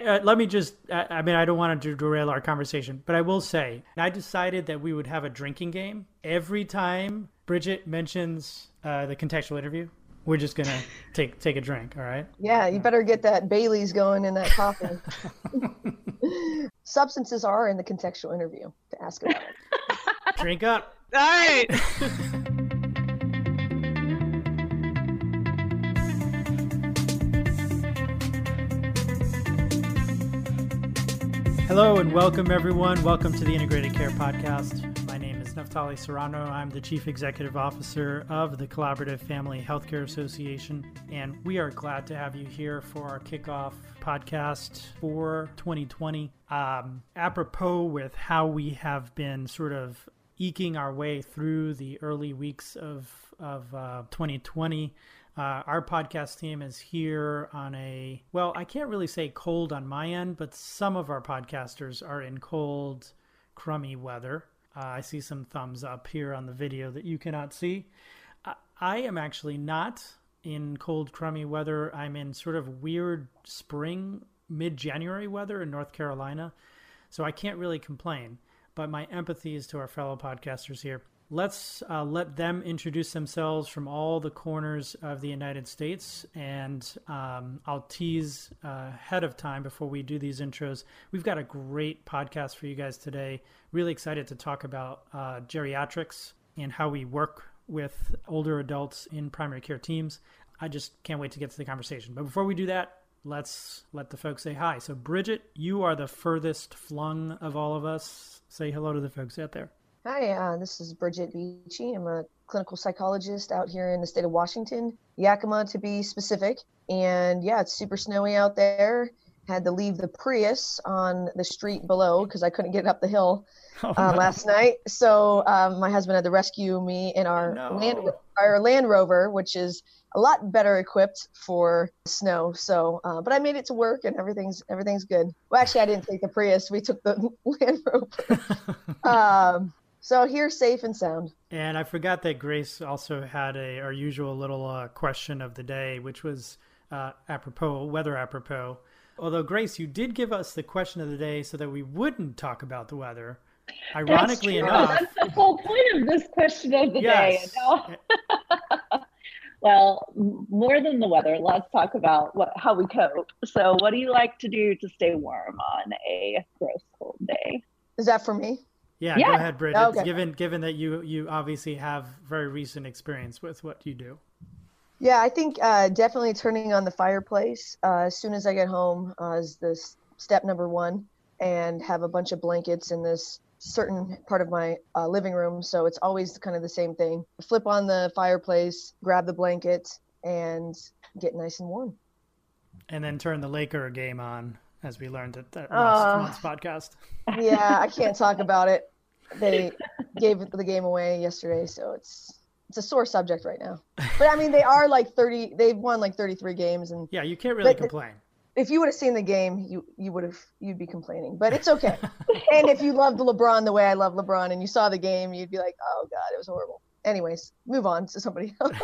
Uh, let me just, I, I mean, I don't want to derail our conversation, but I will say, I decided that we would have a drinking game every time Bridget mentions uh, the contextual interview. We're just gonna take take a drink, all right? Yeah, you better get that Bailey's going in that coffee. Substances are in the contextual interview to ask about it. Drink up. All right. Hello and welcome, everyone. Welcome to the Integrated Care Podcast. My name is Naftali Serrano. I'm the Chief Executive Officer of the Collaborative Family Healthcare Association, and we are glad to have you here for our kickoff podcast for 2020. Um, apropos with how we have been sort of eking our way through the early weeks of, of uh, 2020. Uh, our podcast team is here on a, well, I can't really say cold on my end, but some of our podcasters are in cold, crummy weather. Uh, I see some thumbs up here on the video that you cannot see. I, I am actually not in cold, crummy weather. I'm in sort of weird spring, mid January weather in North Carolina. So I can't really complain. But my empathy is to our fellow podcasters here let's uh, let them introduce themselves from all the corners of the United States. And um, I'll tease uh, ahead of time before we do these intros. We've got a great podcast for you guys today. Really excited to talk about uh, geriatrics and how we work with older adults in primary care teams. I just can't wait to get to the conversation. But before we do that, let's let the folks say hi. So, Bridget, you are the furthest flung of all of us. Say hello to the folks out there. Hi, uh, this is Bridget Beachy. I'm a clinical psychologist out here in the state of Washington, Yakima to be specific. And yeah, it's super snowy out there. Had to leave the Prius on the street below because I couldn't get up the hill oh, uh, no. last night. So um, my husband had to rescue me in our no. land our Land Rover, which is a lot better equipped for snow. So, uh, but I made it to work and everything's everything's good. Well, actually, I didn't take the Prius. We took the Land Rover. um, so here, safe and sound. And I forgot that Grace also had a our usual little uh, question of the day, which was uh, apropos, weather apropos. Although Grace, you did give us the question of the day so that we wouldn't talk about the weather. Ironically that's enough, that's the whole point of this question of the yes. day. well, more than the weather, let's talk about what how we cope. So, what do you like to do to stay warm on a gross cold day? Is that for me? Yeah, yeah. go ahead, Bridget. Okay. Given given that you you obviously have very recent experience with what you do. Yeah, I think uh, definitely turning on the fireplace uh, as soon as I get home uh, is this step number one, and have a bunch of blankets in this certain part of my uh, living room. So it's always kind of the same thing. Flip on the fireplace, grab the blanket, and get nice and warm. And then turn the Laker game on as we learned at that last uh, month's podcast. Yeah, I can't talk about it. They gave the game away yesterday, so it's it's a sore subject right now. But I mean, they are like thirty. They've won like thirty three games, and yeah, you can't really complain. If you would have seen the game, you you would have you'd be complaining, but it's okay. and if you loved LeBron the way I love LeBron, and you saw the game, you'd be like, oh god, it was horrible. Anyways, move on to somebody else.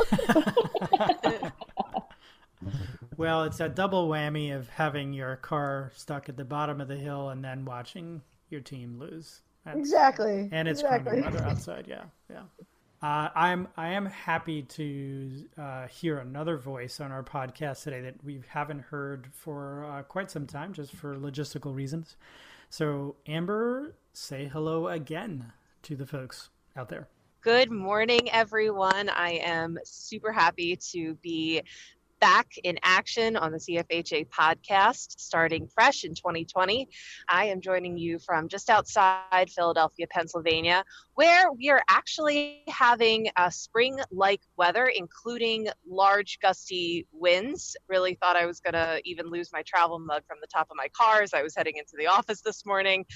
Well, it's a double whammy of having your car stuck at the bottom of the hill and then watching your team lose. That's, exactly. And it's exactly. weather outside. Yeah, yeah. Uh, I'm I am happy to uh, hear another voice on our podcast today that we haven't heard for uh, quite some time, just for logistical reasons. So, Amber, say hello again to the folks out there. Good morning, everyone. I am super happy to be back in action on the CFHA podcast starting fresh in 2020. I am joining you from just outside Philadelphia, Pennsylvania, where we are actually having a spring like weather, including large gusty winds. Really thought I was going to even lose my travel mug from the top of my car as I was heading into the office this morning.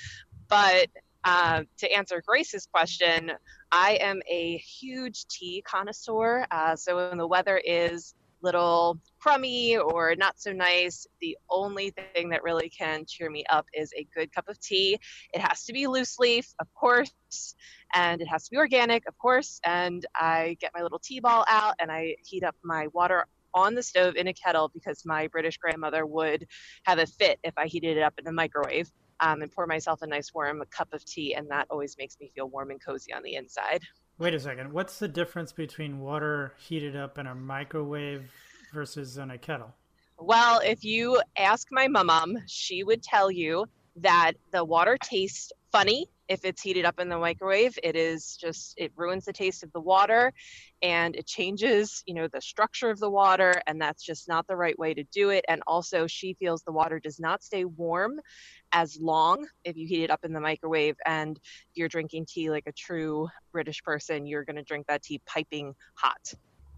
But uh, to answer Grace's question, I am a huge tea connoisseur. Uh, so when the weather is little crummy or not so nice, the only thing that really can cheer me up is a good cup of tea. It has to be loose leaf, of course, and it has to be organic, of course. And I get my little tea ball out and I heat up my water on the stove in a kettle because my British grandmother would have a fit if I heated it up in the microwave. Um, and pour myself a nice warm cup of tea, and that always makes me feel warm and cozy on the inside. Wait a second. What's the difference between water heated up in a microwave versus in a kettle? Well, if you ask my mom, she would tell you that the water tastes funny if it's heated up in the microwave it is just it ruins the taste of the water and it changes you know the structure of the water and that's just not the right way to do it and also she feels the water does not stay warm as long if you heat it up in the microwave and you're drinking tea like a true british person you're going to drink that tea piping hot.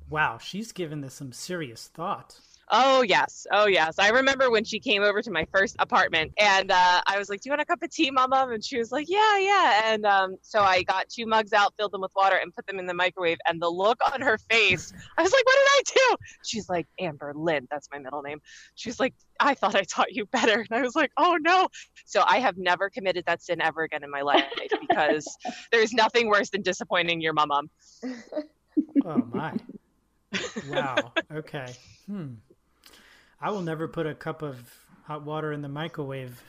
Wow she's given this some serious thought Oh yes, oh yes. I remember when she came over to my first apartment, and uh, I was like, "Do you want a cup of tea, Mama?" And she was like, "Yeah, yeah." And um, so I got two mugs out, filled them with water, and put them in the microwave. And the look on her face, I was like, "What did I do?" She's like, "Amber Lynn, that's my middle name." She's like, "I thought I taught you better," and I was like, "Oh no!" So I have never committed that sin ever again in my life because there's nothing worse than disappointing your mom. oh my! Wow. Okay. Hmm. I will never put a cup of hot water in the microwave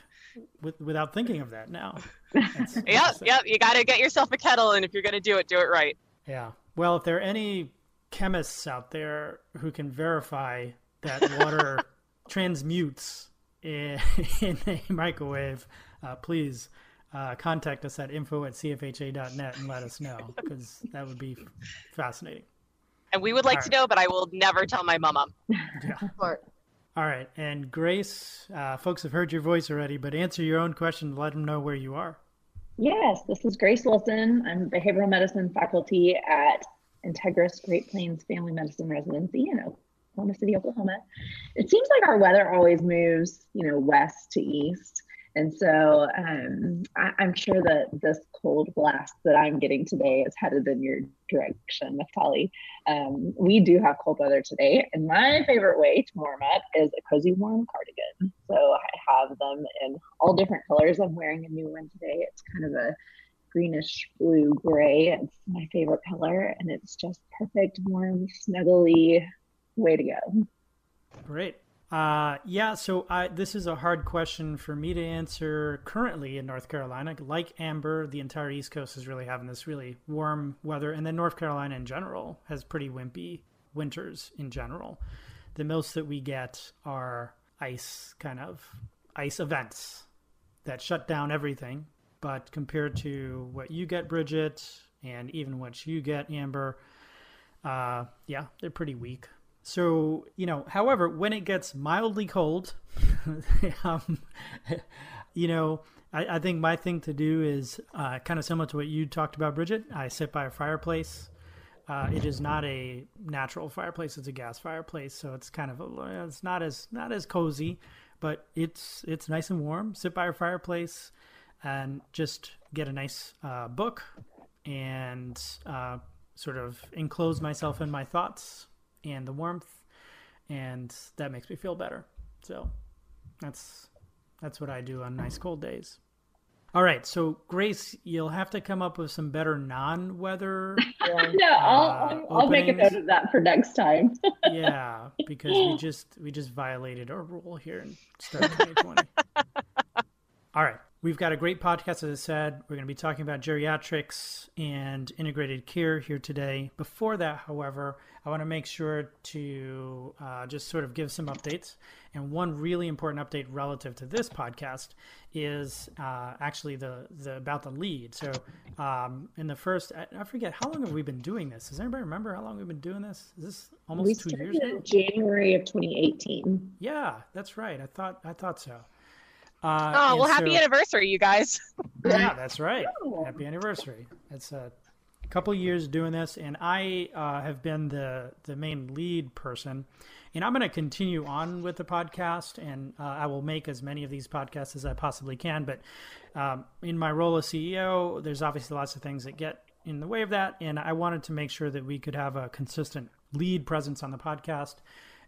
with, without thinking of that now. yep, yep. You got to get yourself a kettle, and if you're going to do it, do it right. Yeah. Well, if there are any chemists out there who can verify that water transmutes in, in, a microwave, uh, please uh, contact us at info at cfha.net and let us know because that would be fascinating. And we would like to know, but I will never tell my mama. Yeah. All right. And Grace, uh, folks have heard your voice already, but answer your own question. Let them know where you are. Yes, this is Grace Wilson. I'm behavioral medicine faculty at Integris Great Plains Family Medicine Residency in Oklahoma City, Oklahoma. It seems like our weather always moves, you know, west to east. And so um, I, am sure that this cold blast that I'm getting today is headed in your direction, Naftali. Um, we do have cold weather today, and my favorite way to warm up is a cozy warm cardigan. So I have them in all different colors. I'm wearing a new one today. It's kind of a greenish blue gray. It's my favorite color, and it's just perfect, warm, snuggly way to go. Great. Uh, yeah, so I, this is a hard question for me to answer currently in North Carolina. Like Amber, the entire East Coast is really having this really warm weather, and then North Carolina in general has pretty wimpy winters in general. The most that we get are ice kind of ice events that shut down everything. But compared to what you get, Bridget, and even what you get, Amber, uh, yeah, they're pretty weak. So, you know, however, when it gets mildly cold, um, you know, I, I, think my thing to do is uh, kind of similar to what you talked about, Bridget. I sit by a fireplace. Uh, it is not a natural fireplace; it's a gas fireplace, so it's kind of a, it's not as not as cozy, but it's it's nice and warm. Sit by a fireplace and just get a nice uh, book and uh, sort of enclose myself in my thoughts and the warmth, and that makes me feel better. So that's that's what I do on nice cold days. All right, so Grace, you'll have to come up with some better non-weather. no, I'll, uh, I'll make a note of that for next time. yeah, because we just we just violated our rule here in start 2020. All right, We've got a great podcast, as I said. We're going to be talking about geriatrics and integrated care here today. Before that, however, I want to make sure to uh, just sort of give some updates. And one really important update relative to this podcast is uh, actually the, the about the lead. So, um, in the first, I, I, forget how long have we been doing this. Does anybody remember how long we've been doing this? Is this almost we two years? In January of 2018. Yeah, that's right. I thought I thought so. Uh, oh well, happy so, anniversary, you guys! yeah, that's right. Happy anniversary. It's a couple years doing this, and I uh, have been the the main lead person. And I'm going to continue on with the podcast, and uh, I will make as many of these podcasts as I possibly can. But um, in my role as CEO, there's obviously lots of things that get in the way of that, and I wanted to make sure that we could have a consistent lead presence on the podcast.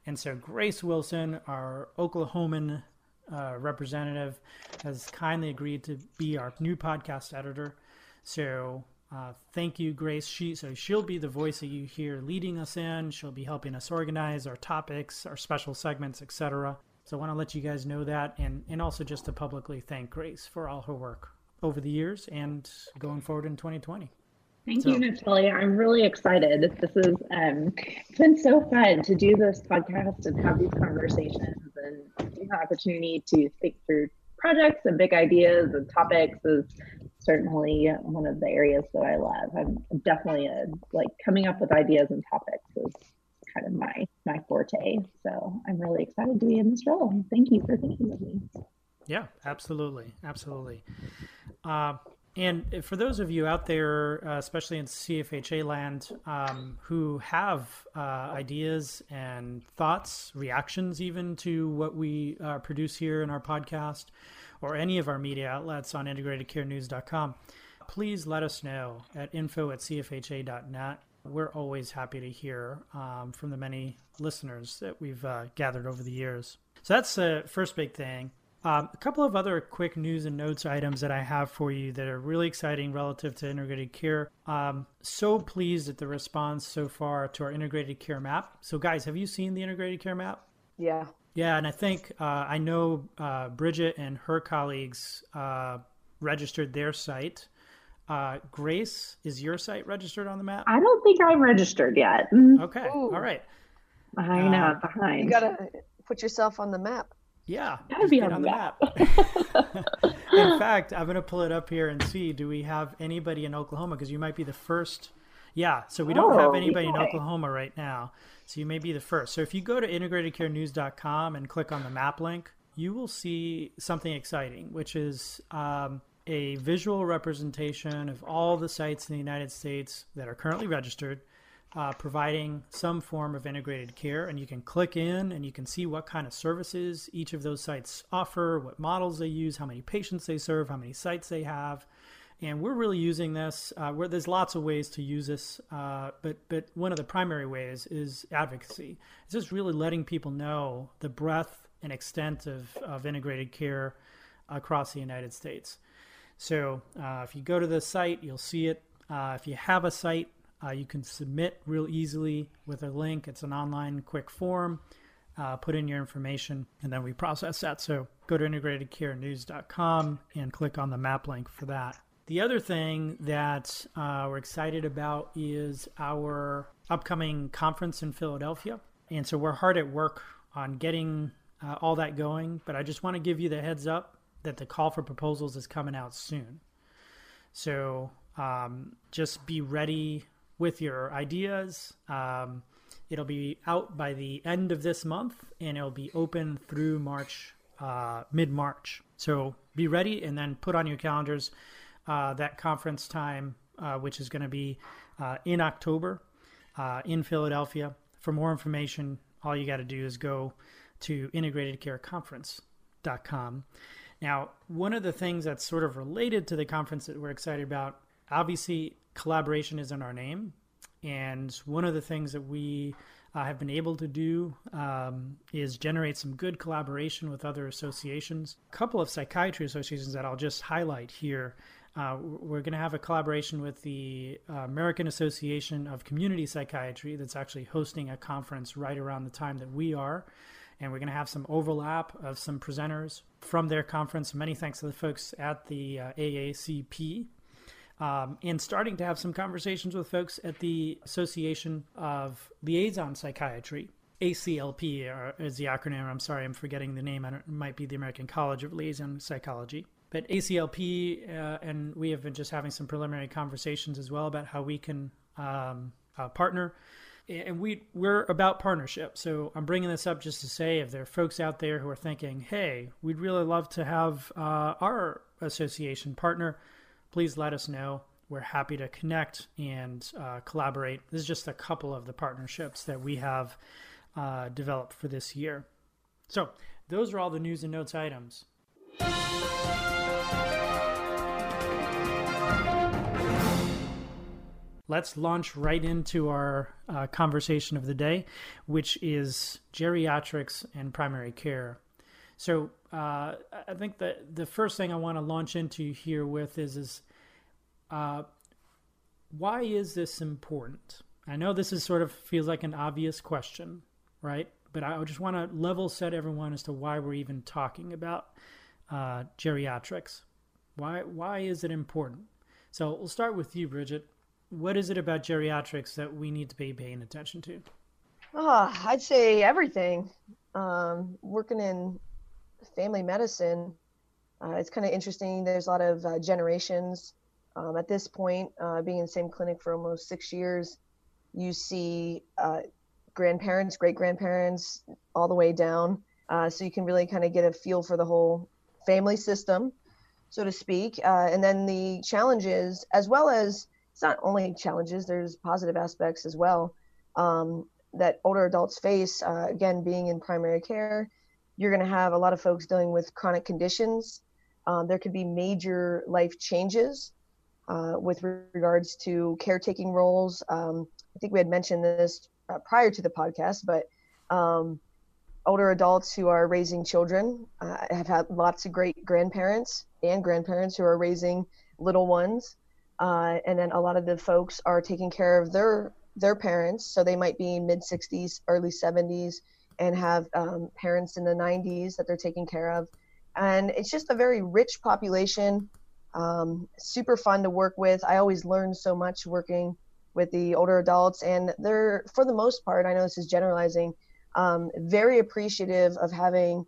And so Grace Wilson, our Oklahoman uh, representative has kindly agreed to be our new podcast editor. So Uh, thank you, Grace. She so she'll be the voice that you hear leading us in. She'll be helping us organize our topics, our special segments, etc. So I want to let you guys know that, and and also just to publicly thank Grace for all her work over the years and going forward in 2020. Thank so, you, Naftali. I'm really excited. This is um, it's been so fun to do this podcast and have these conversations and the opportunity to think through projects and big ideas and topics is certainly one of the areas that I love. I'm definitely a, like coming up with ideas and topics is kind of my my forte. So I'm really excited to be in this role. Thank you for thinking of me. Yeah, absolutely, absolutely. Uh, and for those of you out there, uh, especially in CFHA land, um, who have uh, ideas and thoughts, reactions even to what we uh, produce here in our podcast or any of our media outlets on integratedcarenews.com, please let us know at info at cfha.net. We're always happy to hear um, from the many listeners that we've uh, gathered over the years. So that's the first big thing. Um, a couple of other quick news and notes items that I have for you that are really exciting relative to integrated care. Um, so pleased at the response so far to our integrated care map. So, guys, have you seen the integrated care map? Yeah. Yeah, and I think uh, I know uh, Bridget and her colleagues uh, registered their site. Uh, Grace, is your site registered on the map? I don't think I'm registered yet. Okay, Ooh. all right. I know, uh, behind. You gotta put yourself on the map. Yeah, gotta be on, the map. map. in fact, I'm going to pull it up here and see. Do we have anybody in Oklahoma? Because you might be the first. Yeah, so we don't oh, have anybody in Oklahoma right now. So you may be the first. So if you go to integratedcarenews.com and click on the map link, you will see something exciting, which is um, a visual representation of all the sites in the United States that are currently registered uh, providing some form of integrated care. And you can click in and you can see what kind of services each of those sites offer, what models they use, how many patients they serve, how many sites they have. And we're really using this. Uh, where there's lots of ways to use this, uh, but but one of the primary ways is advocacy. It's just really letting people know the breadth and extent of, of integrated care across the United States. So uh, if you go to the site, you'll see it. Uh, if you have a site, uh, you can submit real easily with a link. It's an online quick form. Uh, put in your information, and then we process that. So go to integratedcarenews.com and click on the map link for that. The other thing that uh, we're excited about is our upcoming conference in Philadelphia. And so we're hard at work on getting uh, all that going, but I just want to give you the heads up that the call for proposals is coming out soon. So um, just be ready with your ideas. Um, it'll be out by the end of this month and it'll be open through March, uh, mid March. So be ready and then put on your calendars that conference time, uh, which is going to be uh, in October uh, in Philadelphia. For more information, all you got to do is go to integratedcareconference.com. Now, one of the things that's sort of related to the conference that we're excited about, obviously, collaboration is in our name. And one of the things that we uh, have been able to do um, is generate some good collaboration with other associations. A couple of psychiatry associations that I'll just highlight here. Uh, we're going to have a collaboration with the uh, American Association of Community Psychiatry that's actually hosting a conference right around the time that we are. And we're going to have some overlap of some presenters from their conference. Many thanks to the folks at the uh, AACP um, and starting to have some conversations with folks at the Association of Liaison Psychiatry. ACLP is the acronym. I'm sorry, I'm forgetting the name. it might be the American College of Liaison Psychology. But ACLP, uh, and we have been just having some preliminary conversations as well about how we can um, uh, partner. And we we're about partnership. So I'm bringing this up just to say, if there are folks out there who are thinking, "Hey, we'd really love to have uh, our association partner," please let us know. We're happy to connect and uh, collaborate. This is just a couple of the partnerships that we have uh, developed for this year. So, those are all the news and notes items. Let's launch right into our uh, conversation of the day, which is geriatrics and primary care. So uh, I think that the first thing I want to launch into here with is is uh, why is this important? I know this is sort of feels like an obvious question, right? But I just want to level set everyone as to why we're even talking about uh, geriatrics. Why why is it important? So we'll start with you, Bridget. What is it about geriatrics that we need to be paying attention to? Oh, I'd say everything. Um, working in family medicine, uh, it's kind of interesting. There's a lot of uh, generations. Um, at this point, uh, being in the same clinic for almost six years, you see uh, grandparents, great grandparents, all the way down. Uh, so you can really kind of get a feel for the whole family system, so to speak. Uh, and then the challenges, as well as it's not only challenges, there's positive aspects as well um, that older adults face. again, being in primary care, you're going to have a lot of folks dealing with chronic conditions um, there could be major life changes uh, with regards to caretaking roles. Um, I think we had mentioned this uh, prior to the podcast, but um, older adults who are raising children uh, have had lots of great grandparents and grandparents who are raising little ones. Uh, and then a lot of the folks are taking care of their their parents, so they might be mid 60s, early 70s, and have um, parents in the 90s that they're taking care of. And it's just a very rich population um, super fun to work with. I always learn so much working with the older adults and they're for the most part i know this is generalizing um, very appreciative of having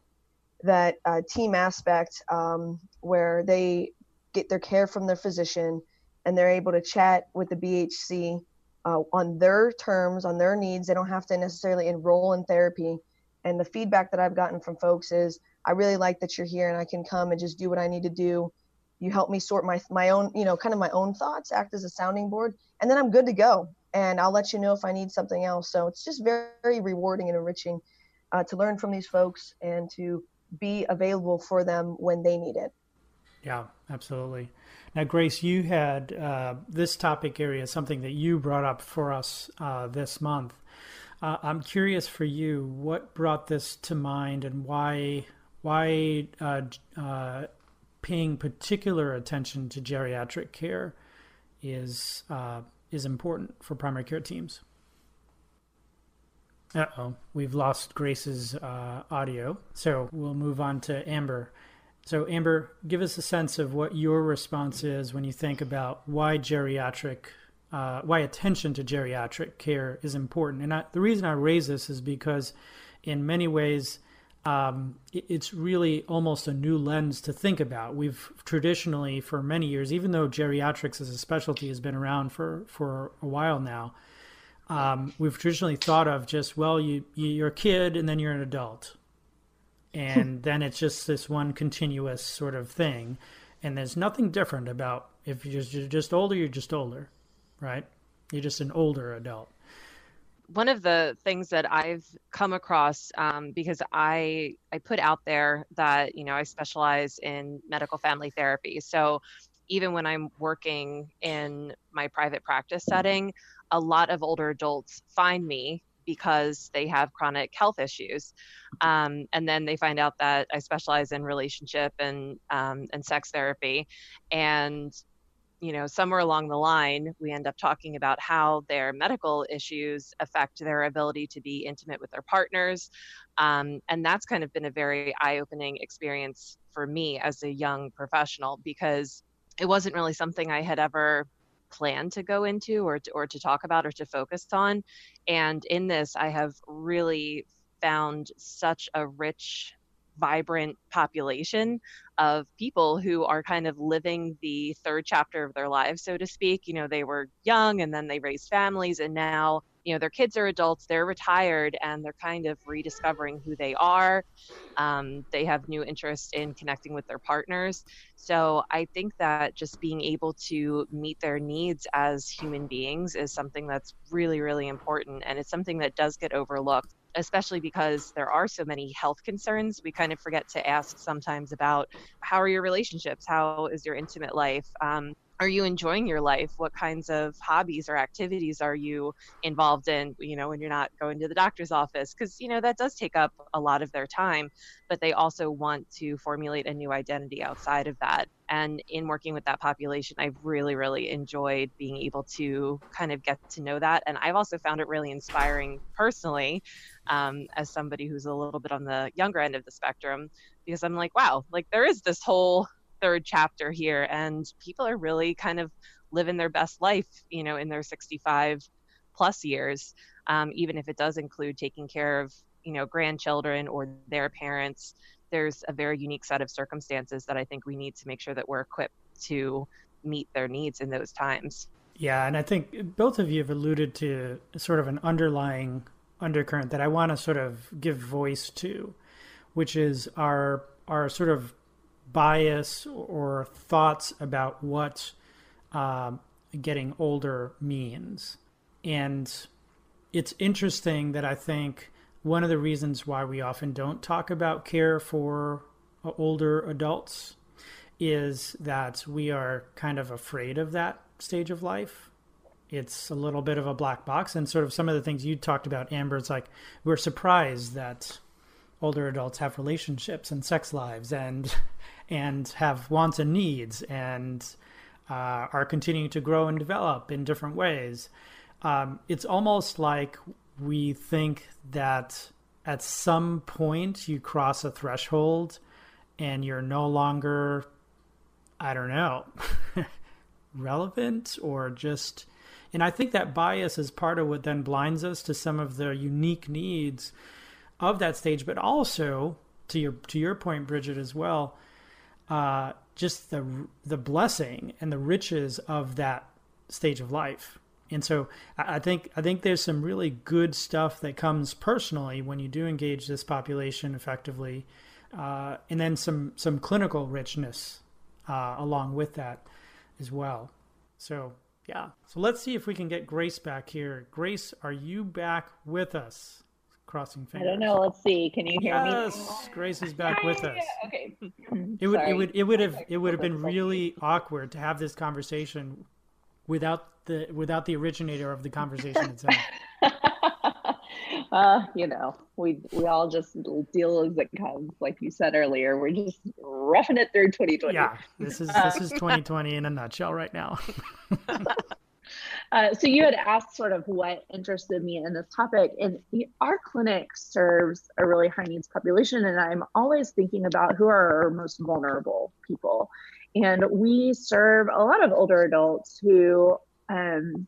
that uh, team aspect um, where they get their care from their physician and they're able to chat with the bhc uh, on their terms on their needs they don't have to necessarily enroll in therapy and the feedback that i've gotten from folks is I really like that you're here and I can come and just do what I need to do. You help me sort my my own, you know, kind of my own thoughts, act as a sounding board, and then I'm good to go. And I'll let you know if I need something else. So it's just very, very rewarding and enriching uh, to learn from these folks and to be available for them when they need it. Yeah, absolutely. Now, Grace, you had uh, this topic area, something that you brought up for us uh, this month. Uh, I'm curious for you, what brought this to mind and why why uh, uh, paying particular attention to geriatric care is uh, is important for primary care teams. Uh oh, we've lost Grace's audio, so we'll move on to Amber. So, Amber, give us a sense of what your response is when you think about why geriatric, uh, why attention to geriatric care is important. And I, the reason I raise this is because, in many ways, um, it's really almost a new lens to think about. We've traditionally, for many years, even though geriatrics as a specialty has been around for, for a while now, um, we've traditionally thought of just, well, you, you're a kid and then you're an adult. And then it's just this one continuous sort of thing. And there's nothing different about if you're just, you're just older, you're just older, right? You're just an older adult one of the things that I've come across um, because I I put out there that you know I specialize in medical family therapy. So even when I'm working in my private practice setting, a lot of older adults find me because they have chronic health issues, um, and then they find out that I specialize in relationship and um, and sex therapy, and you know, somewhere along the line, we end up talking about how their medical issues affect their ability to be intimate with their partners. Um, and that's kind of been a very eye opening experience for me as a young professional because it wasn't really something I had ever planned to go into or to, or to talk about or to focus on. And in this, I have really found such a rich vibrant population of people who are kind of living the third chapter of their lives, so to speak. You know, they were young and then they raised families, and now, you know, their kids are adults, they're retired, and they're kind of rediscovering who they are. Um, they have new interest in connecting with their partners. So I think that just being able to meet their needs as human beings is something that's really, really important. And it's something that does get overlooked especially because there are so many health concerns. We kind of forget to ask sometimes about how are your relationships? How is your intimate life? Um, are you enjoying your life? What kinds of hobbies or activities are you involved in you know when you're not going to the doctor's office? Because you know that does take up a lot of their time but they also want to formulate a new identity outside of that. And in working with that population i've really really enjoyed being able to kind of get to know that. And i've also found it really inspiring personally um, as somebody who's a little bit on the younger end of the spectrum because i'm like wow like there is this whole third chapter here and people are really kind of living their best life you know in their 65 plus years um, even if it does include taking care of you know grandchildren or their parents. There's a very unique set of circumstances that i think we need to make sure that we're equipped to meet their needs in those times. Yeah and i think both of you have alluded to sort of an underlying undercurrent that i want to sort of give voice to which is our our sort of bias or thoughts about what um, getting older means. And it's interesting that I think one of the reasons why we often don't talk about care for uh, older adults is that we are kind of afraid of that stage of life. It's a little bit of a black box. And sort of some of the things you talked about, Amber, it's like we're surprised that older adults have relationships and sex lives and and have wants and needs and uh, are continuing to grow and develop in different ways. Um, it's almost like we think that at some point you cross a threshold and you're no longer, I don't know, relevant or just. And I think that bias is part of what then blinds us to some of the unique needs of that stage, but also to your to your point, Bridget, as well, uh, just the the blessing and the riches of that stage of life. And so I think I think there's some really good stuff that comes personally when you do engage this population effectively, uh, and then some some clinical richness uh, along with that as well. So yeah, so let's see if we can get Grace back here. Grace, are you back with us? Crossing fingers. I don't know. Let's see. Can you hear yes, me? Yes, Grace is back with us. Okay. It would it would it would have it would have been really awkward to have this conversation without the without the originator of the conversation itself. uh, you know, we we all just deal as it comes. Like you said earlier, we're just roughing it through 2020. Yeah, this is this is 2020 in a nutshell right now. Uh, so you had asked sort of what interested me in this topic, and our clinic serves a really high needs population, and I'm always thinking about who are our most vulnerable people, and we serve a lot of older adults who. Um,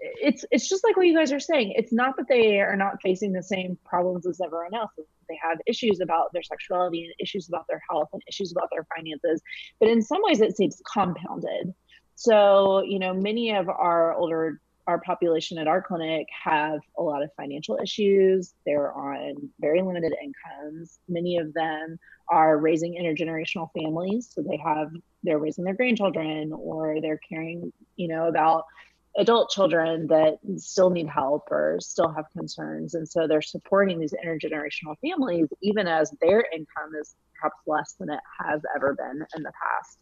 it's it's just like what you guys are saying. It's not that they are not facing the same problems as everyone else. They have issues about their sexuality and issues about their health and issues about their finances. But in some ways, it seems compounded. So, you know, many of our older our population at our clinic have a lot of financial issues. They're on very limited incomes. Many of them are raising intergenerational families, so they have they're raising their grandchildren or they're caring, you know, about adult children that still need help or still have concerns and so they're supporting these intergenerational families even as their income is perhaps less than it has ever been in the past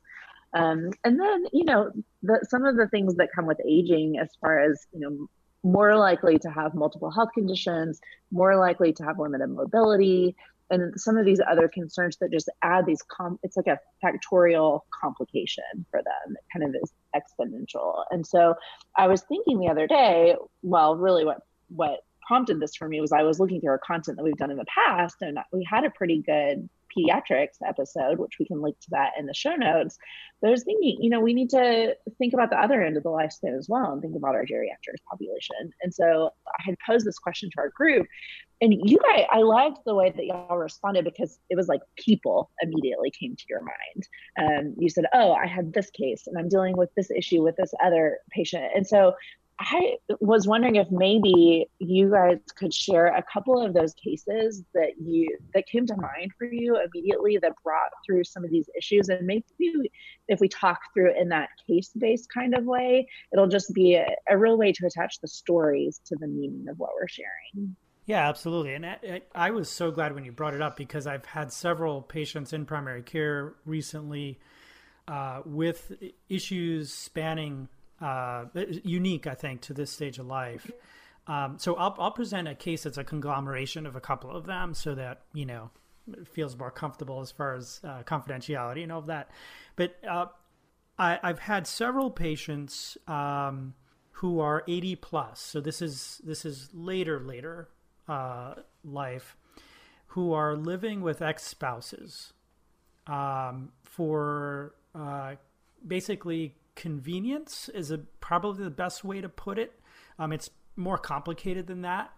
um, and then, you know, the, some of the things that come with aging, as far as, you know, more likely to have multiple health conditions, more likely to have limited mobility, and some of these other concerns that just add these com it's like a factorial complication for them. It kind of is exponential. And so i was thinking the other day well really what what prompted this for me was i was looking through our content that we've done in the past and we had a pretty good pediatrics episode, which we can link to that in the show notes. But I was thinking, you know, we need to think about the other end of the lifespan as well and think about our geriatric population. And so I had posed this question to our group. And you guys, I loved the way that y'all responded because it was like people immediately came to your mind. Um, you said, Oh, I had this case and I'm dealing with this issue with this other patient. And so I was wondering if maybe you guys could share a couple of those cases that you that came to mind for you immediately that brought through some of these issues. And maybe if we talk through in that case-based kind of way it'll just be a, a real way to attach the stories to the meaning of what we're sharing. Yeah absolutely. And I, I was so glad when you brought it up because i've had several patients in primary care recently uh, with issues spanning uh, unique, I think, to this stage of life. Um, so I'll, I'll present a case that's a conglomeration of a couple of them, so that you know it feels more comfortable as far as uh, confidentiality and all of that. But uh, I, have had several patients um, who are 80 plus, so this is this is later later uh, life, who are living with ex spouses um, for uh, basically convenience is a, probably the best way to put it. Um, it's more complicated than that,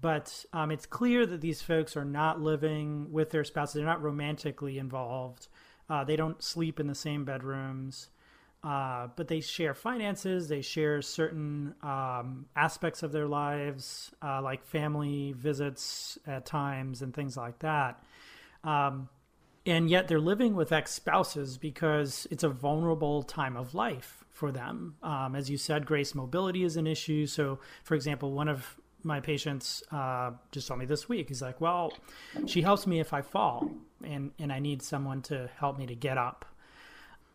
but um, it's clear that these folks are not living with their spouses. They're not romantically involved. Uh, they don't sleep in the same bedrooms, uh, but they share finances. They share certain um, aspects of their lives, uh, like family visits at times and things like that. Um, and yet they're living with ex spouses because it's a vulnerable time of life for them. Um, as you said, grace mobility is an issue. So, for example, one of my patients uh, just told me this week, he's like, Well, she helps me if I fall, and, and I need someone to help me to get up.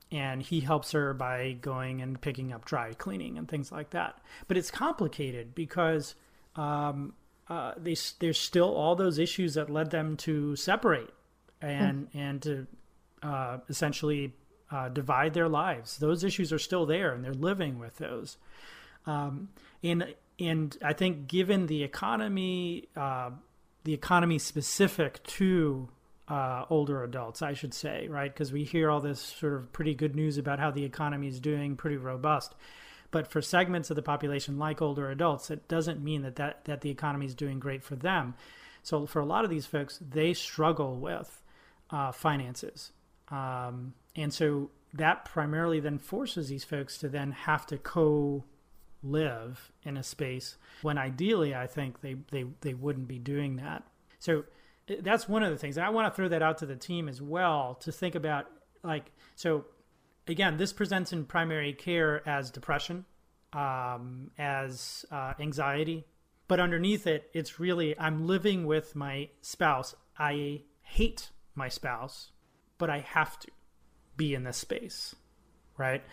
And he helps her by going and picking up dry cleaning and things like that. But it's complicated because um, uh, they, there's still all those issues that led them to separate and mm. and to uh, essentially uh, divide their lives. Those issues are still there, and they're living with those. Um, and and I think given the economy, uh, the economy specific to uh, older adults, I should say, right? Because we hear all this sort of pretty good news about how the economy is doing, pretty robust. But for segments of the population like older adults, it doesn't mean that, that, that the economy is doing great for them. So for a lot of these folks, they struggle with uh, finances. Um, and so that primarily then forces these folks to then have to co live in a space when ideally I think they, they, they wouldn't be doing that. So uh, that's one of the things. And I want to throw that out to the team as well to think about like, so again, this presents in primary care as depression, um, as uh, anxiety, but underneath it, it's really I'm living with my spouse. I hate my spouse, but I have to be in this space, right?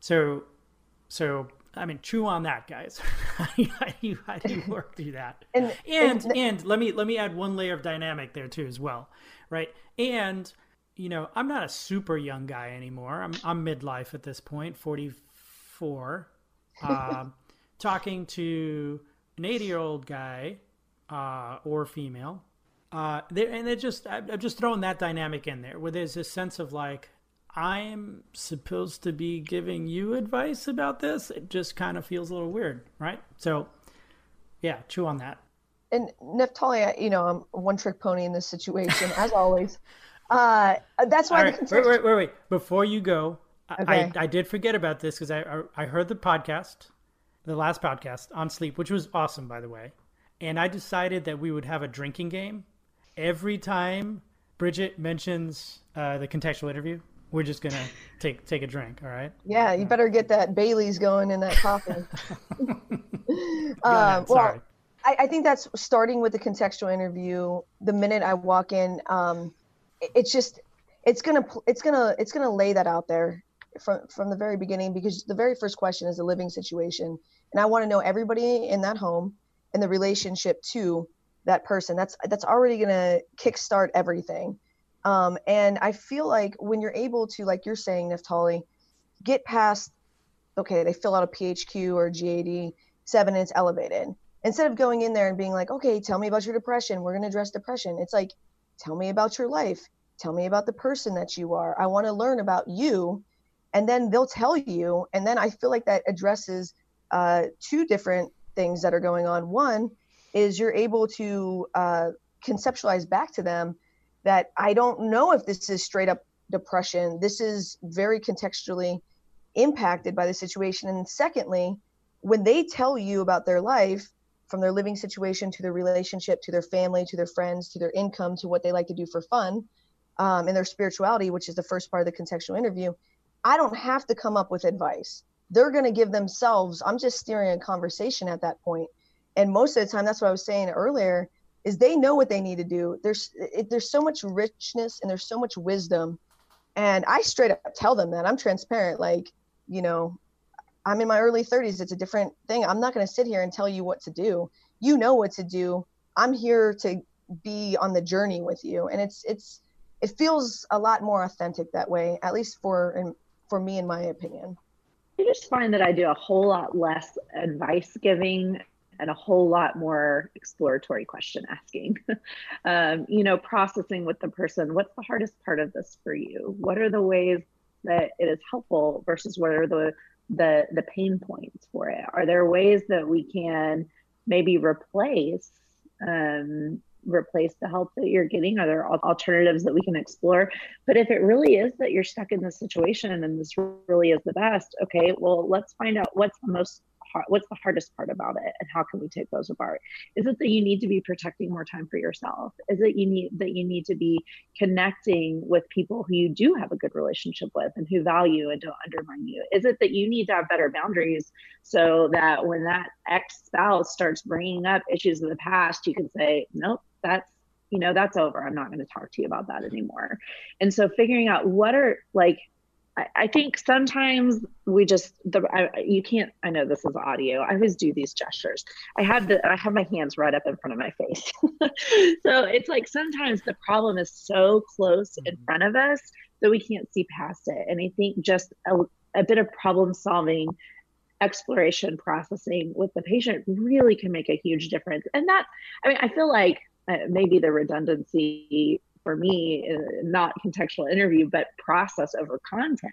So, so I mean, chew on that, guys. how, do you, how do you work through that? and and, and and let me let me add one layer of dynamic there too as well, right? And you know, I'm not a super young guy anymore. I'm I'm midlife at this point, 44. Um, talking to an 80 year old guy uh, or female uh, there and they're just I'm just throwing that dynamic in there where there's a sense of like I'm supposed to be giving you advice about this. It just kind of feels a little weird, right? So, yeah, chew on that. And Naftali, you know, I'm a one trick pony in this situation, as always. Uh, that's why. Right. Wait, wait, wait, wait. Before you go, okay. I, I did forget about this because I, I heard the podcast, the last podcast on sleep, which was awesome, by the way. And I decided that we would have a drinking game every time Bridget mentions uh, the contextual interview, we're just gonna take take a drink. All right. Yeah, you better get that Bailey's going in that coffee. um, well, I, I, think that's starting with the contextual interview. The minute I walk in, um, it, it's just it's gonna it's gonna it's gonna lay that out there from from the very beginning because the very first question is a living situation, and I want to know everybody in that home and the relationship to that person. That's that's already going to kickstart everything. Um, and i feel like when you're able to like you're saying naftali get past okay they fill out a phq or gad 7 and it's elevated. Instead of going in there and being like okay tell me about your depression. We're going to address depression. It's like tell me about your life. Tell me about the person that you are. I want to learn about you. And then they'll tell you. And then i feel like that addresses uh, two different things that are going on. One is you're able to uh, conceptualize back to them that I don't know if this is straight up depression. This is very contextually impacted by the situation. And secondly, when they tell you about their life, from their living situation to their relationship to their family to their friends to their income to what they like to do for fun um, and their spirituality, which is the first part of the contextual interview, I don't have to come up with advice. They're going to give themselves, I'm just steering a conversation at that point and most of the time that's what i was saying earlier is they know what they need to do there's it, there's so much richness and there's so much wisdom And I straight up tell them that I'm transparent. Like, you know, I'm in my early 30s. It's a different thing. I'm not going to sit here and tell you what to do. You know what to do. I'm here to be on the journey with you. And it's, it's, it feels a lot more authentic that way, at least for, in, for me, in my opinion. I just find that I do a whole lot less advice giving and a whole lot more exploratory question asking. um, you know, processing with the person what's the hardest part of this for you? What are the ways that it is helpful versus what are the the the pain points for it? Are there ways that we can maybe replace um, replace the help that you're getting? Are there alternatives that we can explore? But if it really is that you're stuck in this situation and this really is the best, okay, well, let's find out what's the most hard, what's the hardest part about it and how can we take those apart? Is it that you need to be protecting more time for yourself? Is it you need that you need to be connecting with people who you do have a good relationship with and who value and don't undermine you? Is it that you need to have better boundaries so that when that ex spouse starts bringing up issues of the past you can say nope that's you know that's over. I'm not going to talk to you about that anymore. And so figuring out what are like I, think sometimes we just the I, you can't. I know this is audio. I always do these gestures. I have the I have my hands right up in front of my face. so it's like sometimes the problem is so close in mm-hmm. front of us that we can't see past it. And I think just a, a bit of problem solving exploration processing with the patient really can make a huge difference and that i mean i feel like uh, maybe the redundancy for me uh, not contextual interview but process over content.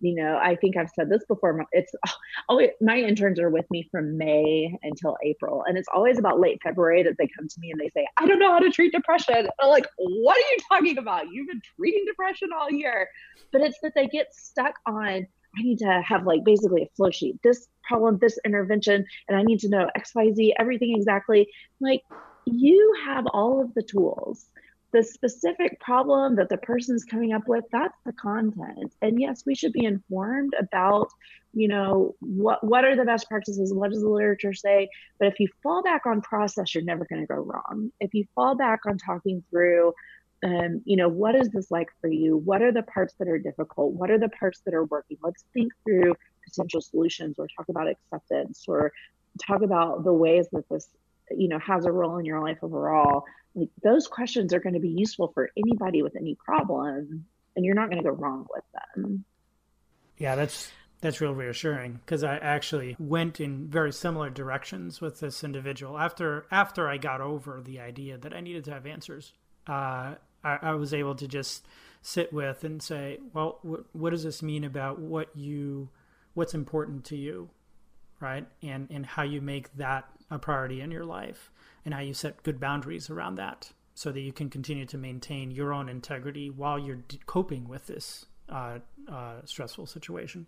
You know i think i've said this before it's always my interns are with me from may until april and it's always about late february that they come to me and they say i don't know how to treat depression. I'm like what are you talking about? You've been treating depression all year. But it's that they get stuck on I need to have like basically a flow sheet, this problem, this intervention, and I need to know XYZ, everything exactly. Like you have all of the tools the specific problem that the person's coming up with that's the content. And yes we should be informed about you know what what are the best practices what does the literature say? But if you fall back on process you're never going to go wrong. If you fall back on talking through um, you know what is this like for you? What are the parts that are difficult? What are the parts that are working? Let's think through potential solutions or talk about acceptance or talk about the ways that this you know has a role in your life overall like those questions are going to be useful for anybody with any problem and you're not going to go wrong with them. Yeah that's that's real reassuring because i actually went in very similar directions with this individual after after i got over the idea that i needed to have answers. Uh, I, I, was able to just sit with and say well wh- what does this mean about what you what's important to you? Right? And and how you make that a priority in your life and how you set good boundaries around that so that you can continue to maintain your own integrity while you're coping with this uh, uh, stressful situation.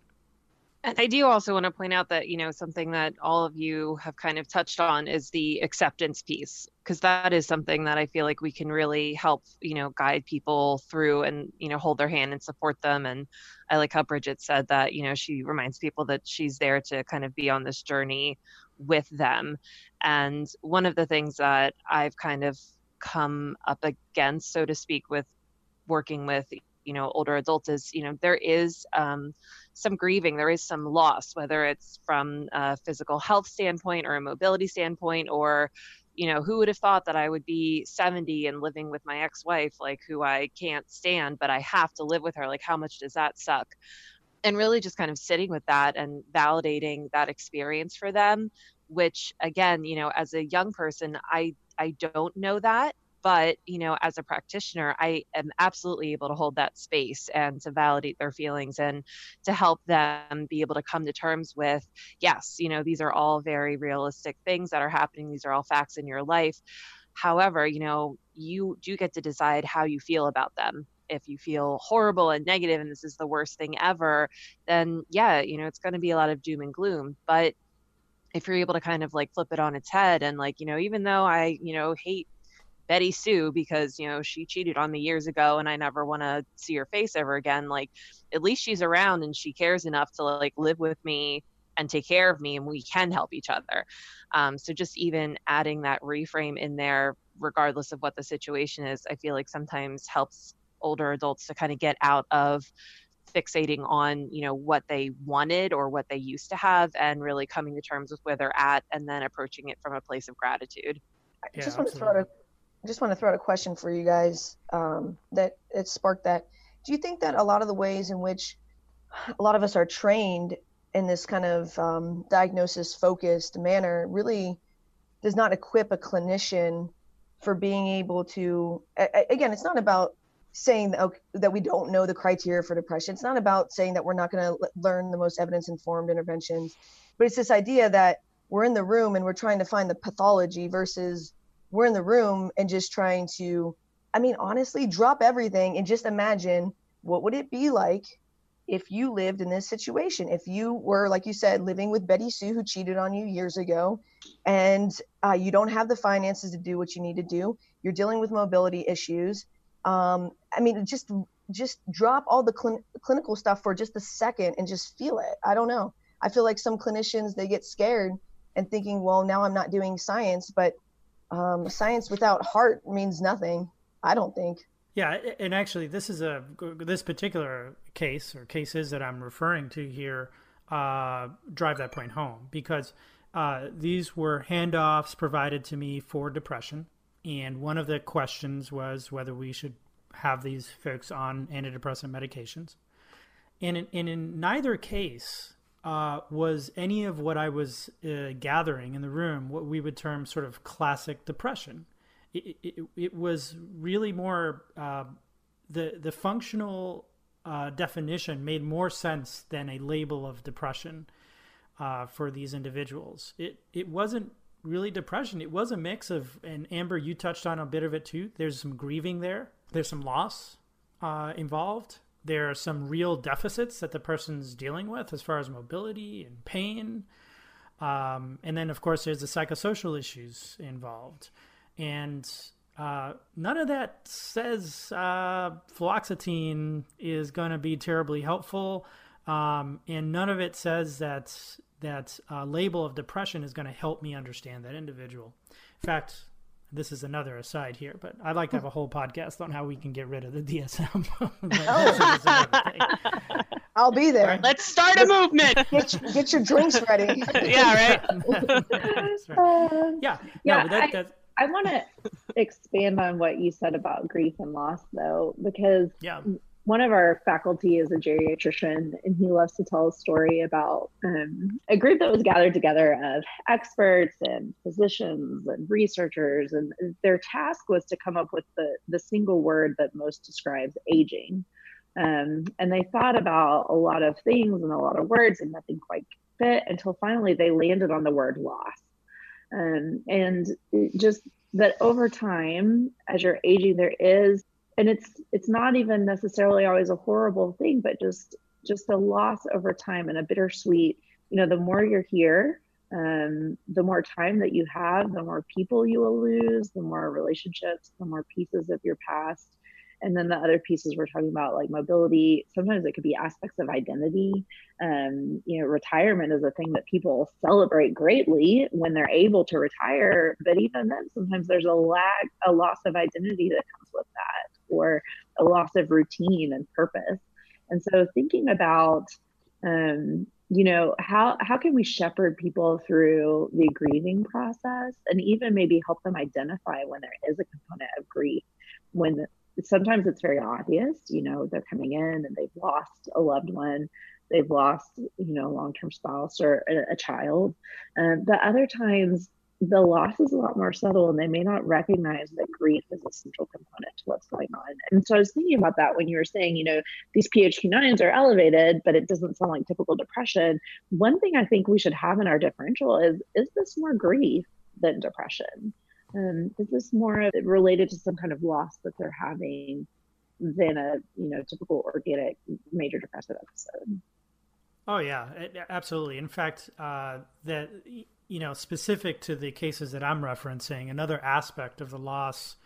And I do also want to point out that, you know, something that all of you have kind of touched on is the acceptance piece, because that is something that I feel like we can really help, you know, guide people through and, you know, hold their hand and support them. And I like how Bridget said that, you know, she reminds people that she's there to kind of be on this journey with them. And one of the things that I've kind of come up against, so to speak, with working with you know older adults is you know there is um, some grieving there is some loss whether it's from a physical health standpoint or a mobility standpoint or you know who would have thought that i would be 70 and living with my ex-wife like who i can't stand but i have to live with her like how much does that suck and really just kind of sitting with that and validating that experience for them which again you know as a young person i i don't know that but you know as a practitioner i am absolutely able to hold that space and to validate their feelings and to help them be able to come to terms with yes you know these are all very realistic things that are happening. These are all facts in your life. However you know you do get to decide how you feel about them if you feel horrible and negative and this is the worst thing ever then yeah you know it's going to be a lot of doom and gloom. But if you're able to kind of like flip it on its head and like you know even though i you know hate betty sue because you know she cheated on me years ago and i never want to see her face ever again like at least she's around and she cares enough to like live with me and take care of me and we can help each other. Um, so just even adding that reframe in there regardless of what the situation is i feel like sometimes helps older adults to kind of get out of fixating on you know what they wanted or what they used to have and really coming to terms with where they're at and then approaching it from a place of gratitude. I yeah, just want to throw out a just want to throw out a question for you guys um, that it sparked that. Do you think that a lot of the ways in which a lot of us are trained in this kind of um, diagnosis focused manner really does not equip a clinician for being able to again it's not about saying that, that we don't know the criteria for depression. It's not about saying that we're not going to learn the most evidence informed interventions but it's this idea that we're in the room and we're trying to find the pathology versus we're in the room and just trying to i mean honestly drop everything and just imagine what would it be like if you lived in this situation. If you were like you said living with betty sue who cheated on you years ago and uh, you don't have the finances to do what you need to do. You're dealing with mobility issues um, i mean just just drop all the cl- clinical stuff for just a second and just feel it. I don't know. I feel like some clinicians they get scared and thinking well now i'm not doing science but um, science without heart means nothing i don't think. Yeah, and actually, this is a this particular case or cases that I'm referring to here uh, drive that point home because uh, these were handoffs provided to me for depression, and one of the questions was whether we should have these folks on antidepressant medications, and in, and in neither case uh, was any of what I was uh, gathering in the room what we would term sort of classic depression it, it, it was really more uh, the the functional uh, definition made more sense than a label of depression uh, for these individuals. It it wasn't really depression. It was a mix of, and Amber, you touched on a bit of it too. There's some grieving there. There's some loss uh, involved. There are some real deficits that the person's dealing with as far as mobility and pain. Um, and then, of course, there's the psychosocial issues involved and uh, none of that says uh, fluoxetine is going to be terribly helpful, um, and none of it says that that uh, label of depression is going to help me understand that individual. In fact, this is another aside here, but I'd like to have a whole podcast on how we can get rid of the DSM. oh. I'll be there. Right. Let's start a movement. Get, get your drinks ready. yeah, right. right. Yeah, yeah. No, that, I, I want to expand on what you said about grief and loss, though, because yeah. One of our faculty is a geriatrician, and he loves to tell a story about um, a group that was gathered together of experts and physicians and researchers, and their task was to come up with the the single word that most describes aging. Um, and they thought about a lot of things and a lot of words, and nothing quite fit until finally they landed on the word loss um, and just that over time as you're aging there is and it's it's not even necessarily always a horrible thing but just just a loss over time and a bittersweet you know the more you're here um, the more time that you have the more people you will lose the more relationships the more pieces of your past and then the other pieces we're talking about like mobility sometimes it could be aspects of identity. Um, you know retirement is a thing that people celebrate greatly when they're able to retire but even then sometimes there's a lack a loss of identity that comes with that or a loss of routine and purpose. And so thinking about um, you know how how can we shepherd people through the grieving process and even maybe help them identify when there is a component of grief when sometimes it's very obvious, you know, they're coming in and they've lost a loved one, they've lost, you know, a long term spouse or a, a child. Um, but other times, the loss is a lot more subtle and they may not recognize that grief is a central component to what's going on. And so I was thinking about that when you were saying, you know, these PHQ-9s are elevated, but it doesn't sound like typical depression. One thing I think we should have in our differential is is this more grief than depression? Um, is this more related to some kind of loss that they're having than a you know typical organic major depressive episode? Oh yeah, absolutely. In fact, uh, that you know specific to the cases that I'm referencing, another aspect of the loss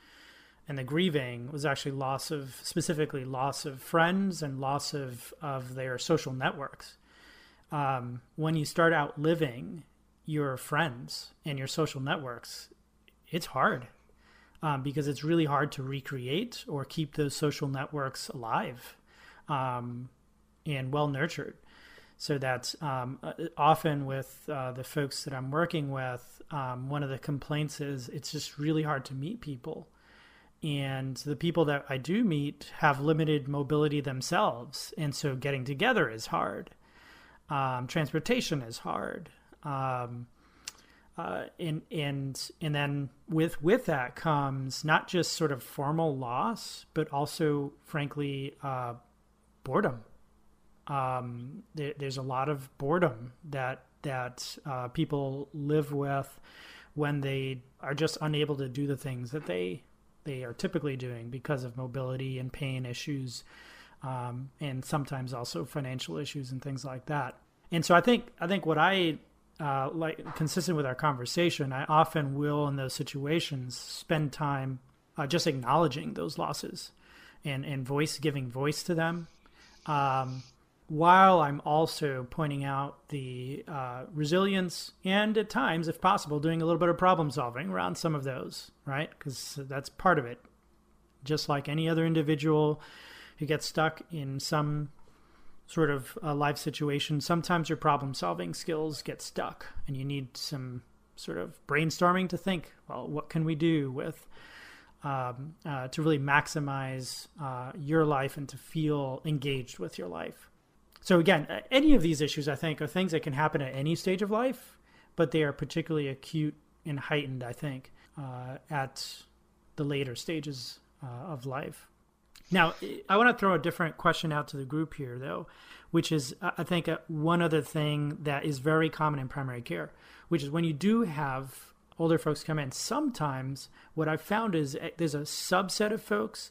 and the grieving was actually loss of specifically loss of friends and loss of of their social networks. Um, when you start out living your friends and your social networks, it's hard. um, because it's really hard to recreate or keep those social networks alive um, and well nurtured. So that um, uh, often with uh, the folks that I'm working with, um, one of the complaints is it's just really hard to meet people. And the people that I do meet have limited mobility themselves. And so getting together is hard. Um, transportation is hard. Um, uh, and and and then with with that comes not just sort of formal loss, but also, frankly, uh, boredom. Um, there, there's a lot of boredom that that uh, people live with when they are just unable to do the things that they they are typically doing because of mobility and pain issues, um, and sometimes also financial issues and things like that. And so I think I think what I uh, like consistent with our conversation, I often will in those situations spend time uh, just acknowledging those losses and and voice giving voice to them, um, while I'm also pointing out the uh, resilience and at times, if possible, doing a little bit of problem solving around some of those, right? Because that's part of it. Just like any other individual who gets stuck in some sort of a life situation, sometimes your problem solving skills get stuck and you need some sort of brainstorming to think, well, what can we do with um, uh, to really maximize uh, your life and to feel engaged with your life. So again, any of these issues, I think, are things that can happen at any stage of life, but they are particularly acute and heightened, I think, uh, at the later stages uh, of life. Now, I want to throw a different question out to the group here, though, which is, I think, uh, one other thing that is very common in primary care, which is when you do have older folks come in, sometimes what I've found is uh, there's a subset of folks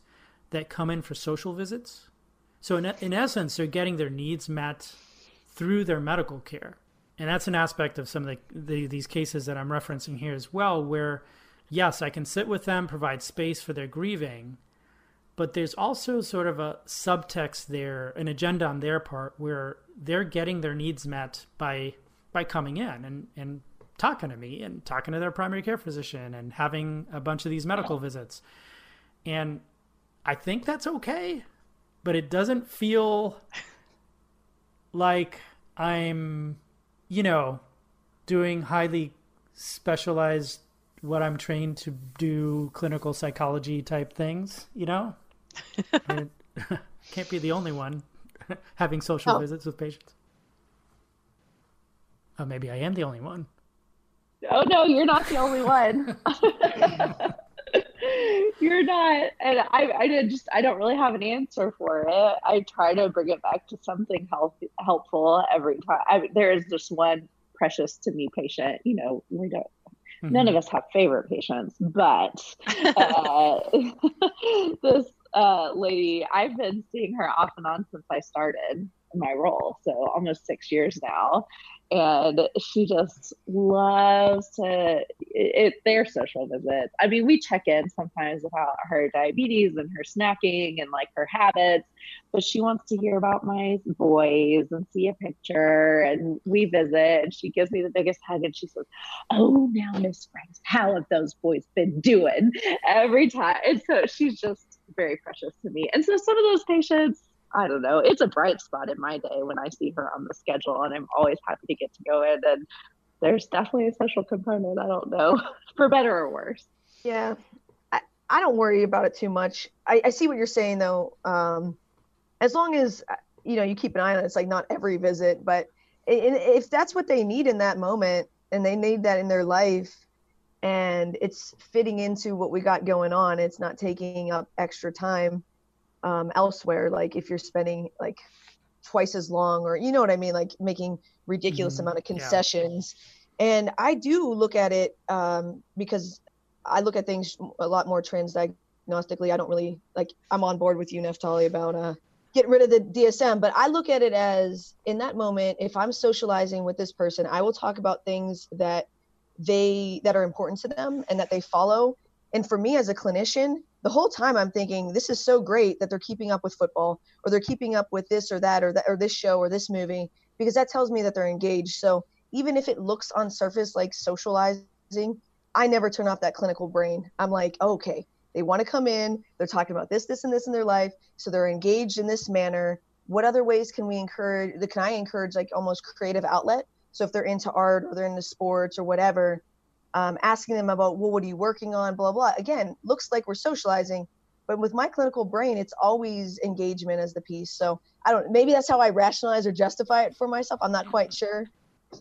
that come in for social visits. So, in, in essence, they're getting their needs met through their medical care. And that's an aspect of some of the, the, these cases that I'm referencing here as well, where yes, I can sit with them, provide space for their grieving, but there's also sort of a subtext there, an agenda on their part where they're getting their needs met by by coming in and, and talking to me and talking to their primary care physician and having a bunch of these medical visits. And I think that's okay, but it doesn't feel like I'm, you know, doing highly specialized what I'm trained to do clinical psychology type things, you know? can't be the only one having social oh. visits with patients. Oh, maybe I am the only one. Oh no, you're not the only one. you're not, and I, I just, I don't really have an answer for it. I try to bring it back to something health, helpful every time. I, there is just one precious to me patient. You know, we don't Mm-hmm. none of us have favorite patients, but uh, this uh, lady, I've been seeing her off and on since I started my role, so almost six years now. And she just loves to it, their social visits. I mean we check in sometimes about her diabetes and her snacking and like her habits but she wants to hear about my boys and see a picture. And we visit and she gives me the biggest hug and she says oh now miss franks how have those boys been doing? Every time. And so she's just very precious to me and so some of those patients I don't know. It's a bright spot in my day when I see her on the schedule, and I'm always happy to get to go in. And there's definitely a social component. I don't know, for better or worse. Yeah, I, I don't worry about it too much. I, I see what you're saying though. Um, as long as you know you keep an eye on it, it's like not every visit, but if that's what they need in that moment, and they need that in their life, and it's fitting into what we got going on, it's not taking up extra time um, elsewhere like if you're spending like twice as long or you know what i mean like making ridiculous mm-hmm. amount of concessions yeah. and i do look at it um, because i look at things a lot more transdiagnostically i don't really like i'm on board with you naftali about uh, getting rid of the dsm but i look at it as in that moment if i'm socializing with this person i will talk about things that they that are important to them and that they follow and for me as a clinician the whole time I'm thinking this is so great that they're keeping up with football or they're keeping up with this or that or that or this show or this movie because that tells me that they're engaged. So even if it looks on surface like socializing, I never turn off that clinical brain. I'm like, okay, they want to come in, they're talking about this, this, and this in their life. So they're engaged in this manner. What other ways can we encourage? The can I encourage like almost creative outlet? So if they're into art or they're into sports or whatever, um, asking them about, well, what are you working on? Blah, blah. Again, looks like we're socializing, but with my clinical brain, it's always engagement as the piece. So I don't, maybe that's how I rationalize or justify it for myself. I'm not quite sure.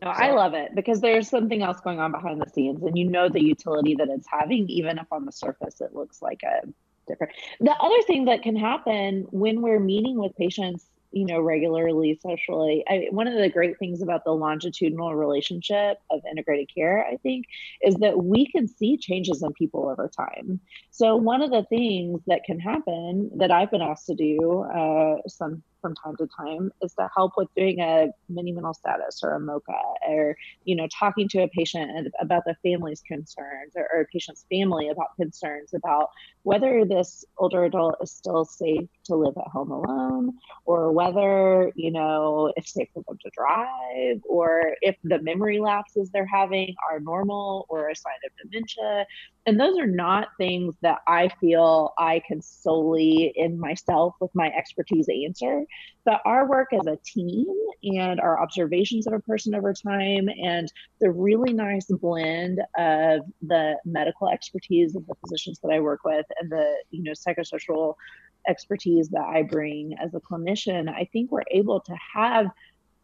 No, I love it because there's something else going on behind the scenes, and you know the utility that it's having, even if on the surface it looks like a different. The other thing that can happen when we're meeting with patients, you know, regularly socially, I, one of the great things about the longitudinal relationship of integrated care, I think, is that we can see changes in people over time. So one of the things that can happen that I've been asked to do uh, some from time to time is to help with doing a mini mental status or a MOCA or, you know, talking to a patient about the family's concerns or, or a patient's family about concerns about whether this older adult is still safe to live at home alone or whether, you know, it's safe for them to drive or if the memory lapses they're having are normal or a sign of dementia and those are not things that I feel I can solely in myself with my expertise answer. But our work as a team and our observations of a person over time and the really nice blend of the medical expertise of the physicians that I work with and the you know psychosocial expertise that I bring as a clinician, I think we're able to have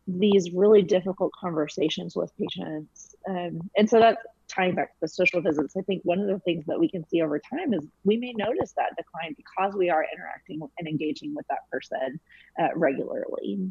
these really difficult conversations with patients. Um, and so that's tying back to the social visits, I think one of the things that we can see over time is we may notice that decline because we are interacting and engaging with that person uh, regularly.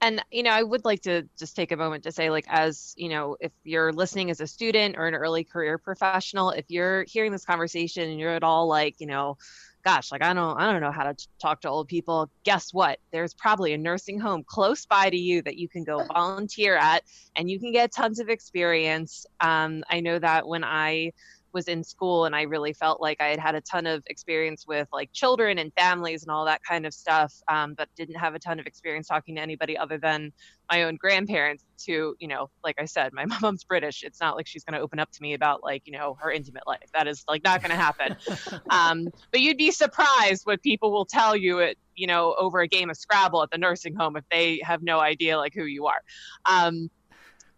And, you know, I would like to just take a moment to say, like, as, you know, if you're listening as a student or an early career professional, if you're hearing this conversation and you're at all like, you know, gosh, like I don't I don't know how to t- talk to old people. Guess what? There's probably a nursing home close by to you that you can go volunteer at and you can get tons of experience. Um, I know that when I was in school and I really felt like I had had a ton of experience with like children and families and all that kind of stuff, um, but didn't have a ton of experience talking to anybody other than my own grandparents who, you know, like I said, my mom's British. It's not like she's going to open up to me about like, you know, her intimate life. That is like not going to happen. um, but you'd be surprised what people will tell you at, you know, over a game of Scrabble at the nursing home if they have no idea like who you are. Um,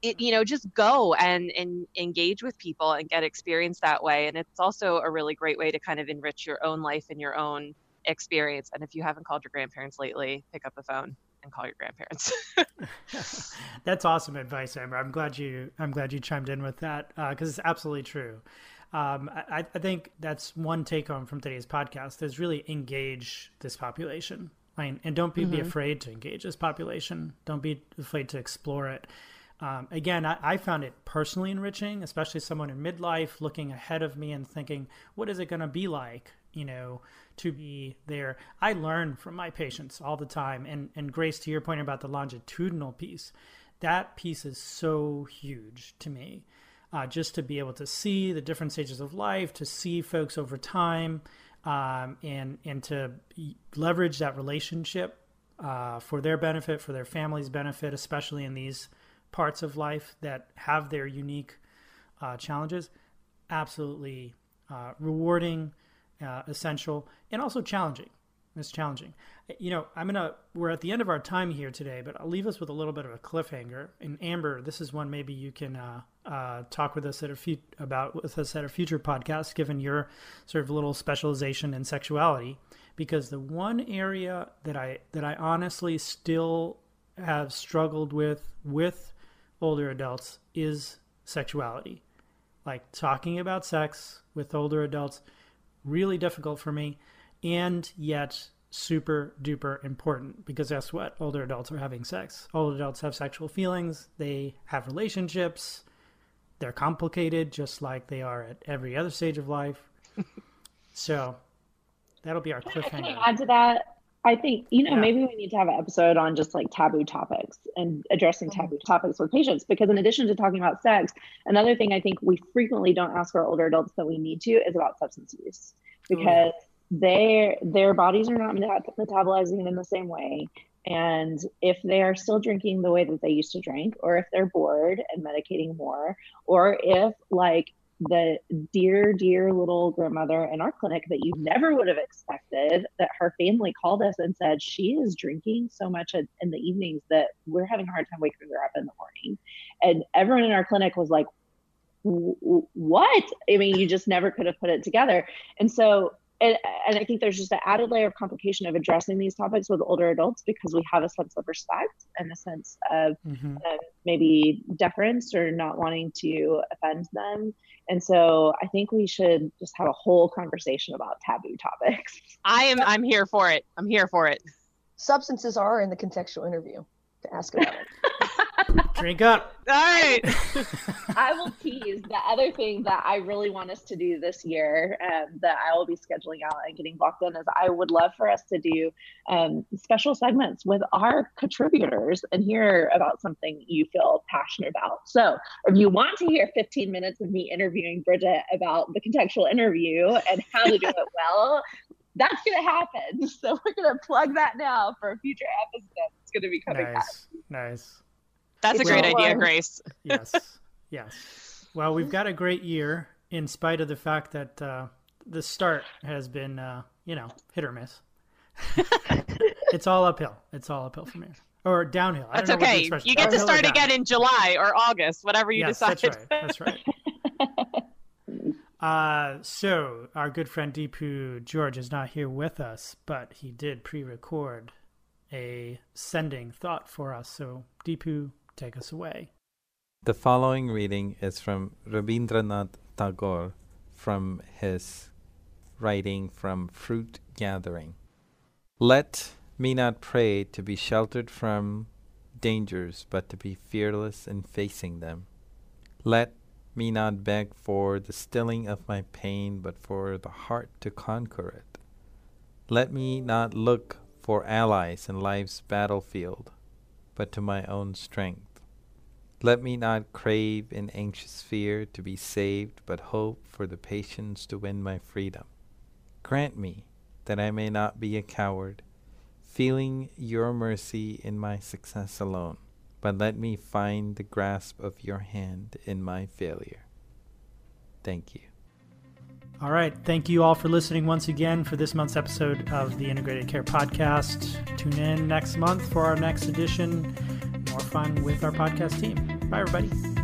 it, you know just go and and engage with people and get experience that way. And it's also a really great way to kind of enrich your own life and your own experience. And if you haven't called your grandparents lately pick up the phone and call your grandparents. That's awesome advice amber. I'm glad you i'm glad you chimed in with that because uh, it's absolutely true. Um, I, I think that's one take home from today's podcast is really engage this population. And don't be, mm-hmm. be afraid to engage this population. Don't be afraid to explore it um, again, I, I, found it personally enriching, especially someone in midlife looking ahead of me and thinking, what is it going to be like, you know, to be there? I learn from my patients all the time. And, and Grace, to your point about the longitudinal piece, that piece is so huge to me. Uh, just to be able to see the different stages of life, to see folks over time, um, and and to leverage that relationship uh, for their benefit, for their family's benefit, especially in these parts of life that have their unique uh, challenges, absolutely uh, rewarding, uh, essential, and also challenging. It's challenging. You know, I'm gonna. We're at the end of our time here today, but I'll leave us with a little bit of a cliffhanger. And Amber, this is one maybe you can uh, uh, talk with us at a few about with us at a future podcast, given your sort of little specialization in sexuality. Because the one area that I that I honestly still have struggled with with older adults is sexuality. Like talking about sex with older adults, really difficult for me, and yet super duper important because guess what? Older adults are having sex. Older adults have sexual feelings, they have relationships, they're complicated just like they are at every other stage of life. so that'll be our cliffhanger. Can I add to that? I think, you know, yeah. maybe we need to have an episode on just like taboo topics and addressing mm-hmm. taboo topics with patients because, in addition to talking about sex, another thing I think we frequently don't ask our older adults that we need to is about substance use oh, because their their bodies are not metabolizing in the same way. And if they are still drinking the way that they used to drink, or if they're bored and medicating more, or if like the dear, dear little grandmother in our clinic that you never would have expected. That her family called us and said she is drinking so much in the evenings that we're having a hard time waking her up in the morning. And everyone in our clinic was like, what? I mean, you just never could have put it together. And so and, and I think there's just an added layer of complication of addressing these topics with older adults because we have a sense of respect and a sense of mm-hmm. uh, maybe deference or not wanting to offend them. And so I think we should just have a whole conversation about taboo topics. I am I'm here for it. I'm here for it. Substances are in the contextual interview to ask about it. Drink up. All right. I will tease the other thing that I really want us to do this year um, that I will be scheduling out and getting blocked in is I would love for us to do um, special segments with our contributors and hear about something you feel passionate about. So if you want to hear 15 minutes of me interviewing Bridget about the contextual interview and how to do it well, that's going to happen. So we're going to plug that now for a future episode. It's going to be coming nice. Out. Nice. That's a great idea, Grace. yes, yes. Well, we've got a great year in spite of the fact that uh, the start has been, uh, you know, hit or miss. it's all uphill. It's all uphill from here, or downhill. That's okay. You get to start again in July or August, whatever you yes, decide. That's right. That's right. uh, so our good friend Deepu George is not here with us, but he did pre-record a sending thought for us. So Deepu, take us away. The following reading is from Rabindranath Tagore from his writing from Fruit Gathering. Let me not pray to be sheltered from dangers, but to be fearless in facing them. Let me not beg for the stilling of my pain, but for the heart to conquer it. Let me not look for allies in life's battlefield, but to my own strength. Let me not crave in anxious fear to be saved, but hope for the patience to win my freedom. Grant me that I may not be a coward, feeling your mercy in my success alone, but let me find the grasp of your hand in my failure. Thank you. All right. Thank you all for listening once again for this month's episode of the Integrated Care Podcast. Tune in next month for our next edition. More fun with our podcast team. Bye, everybody.